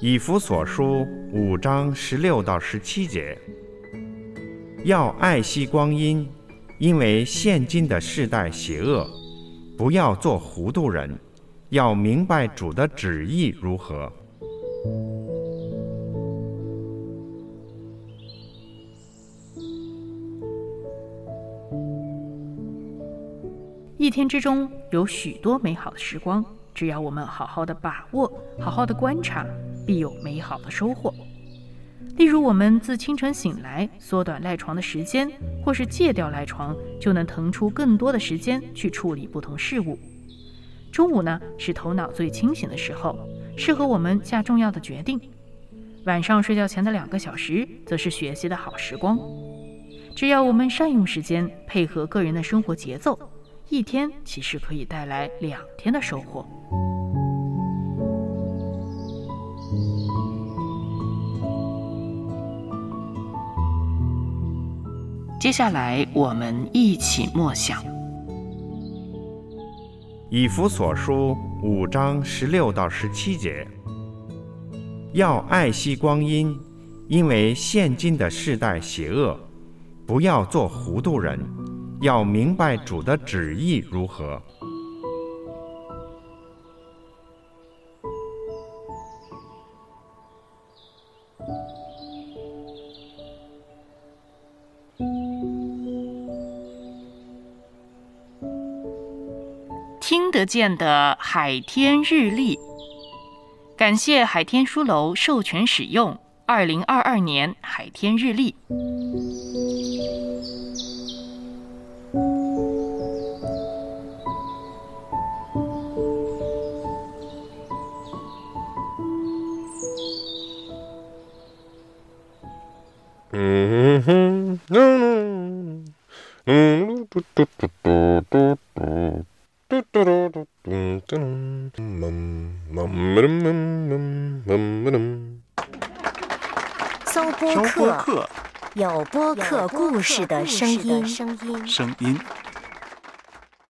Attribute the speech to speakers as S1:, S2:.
S1: 以弗所书五章十六到十七节，要爱惜光阴，因为现今的世代邪恶，不要做糊涂人，要明白主的旨意如何。
S2: 一天之中有许多美好的时光，只要我们好好的把握，好好的观察。必有美好的收获。例如，我们自清晨醒来，缩短赖床的时间，或是戒掉赖床，就能腾出更多的时间去处理不同事物。中午呢，是头脑最清醒的时候，适合我们下重要的决定。晚上睡觉前的两个小时，则是学习的好时光。只要我们善用时间，配合个人的生活节奏，一天其实可以带来两天的收获。接下来，我们一起默想《
S1: 以弗所书》五章十六到十七节。要爱惜光阴，因为现今的世代邪恶，不要做糊涂人，要明白主的旨意如何。
S2: 听得见的海天日历，感谢海天书楼授权使用二零二二年海天日历。嗯哼，嗯嗯，嘟嘟嘟嘟嘟嘟。
S3: 搜播客，有播客故事的声音。声音。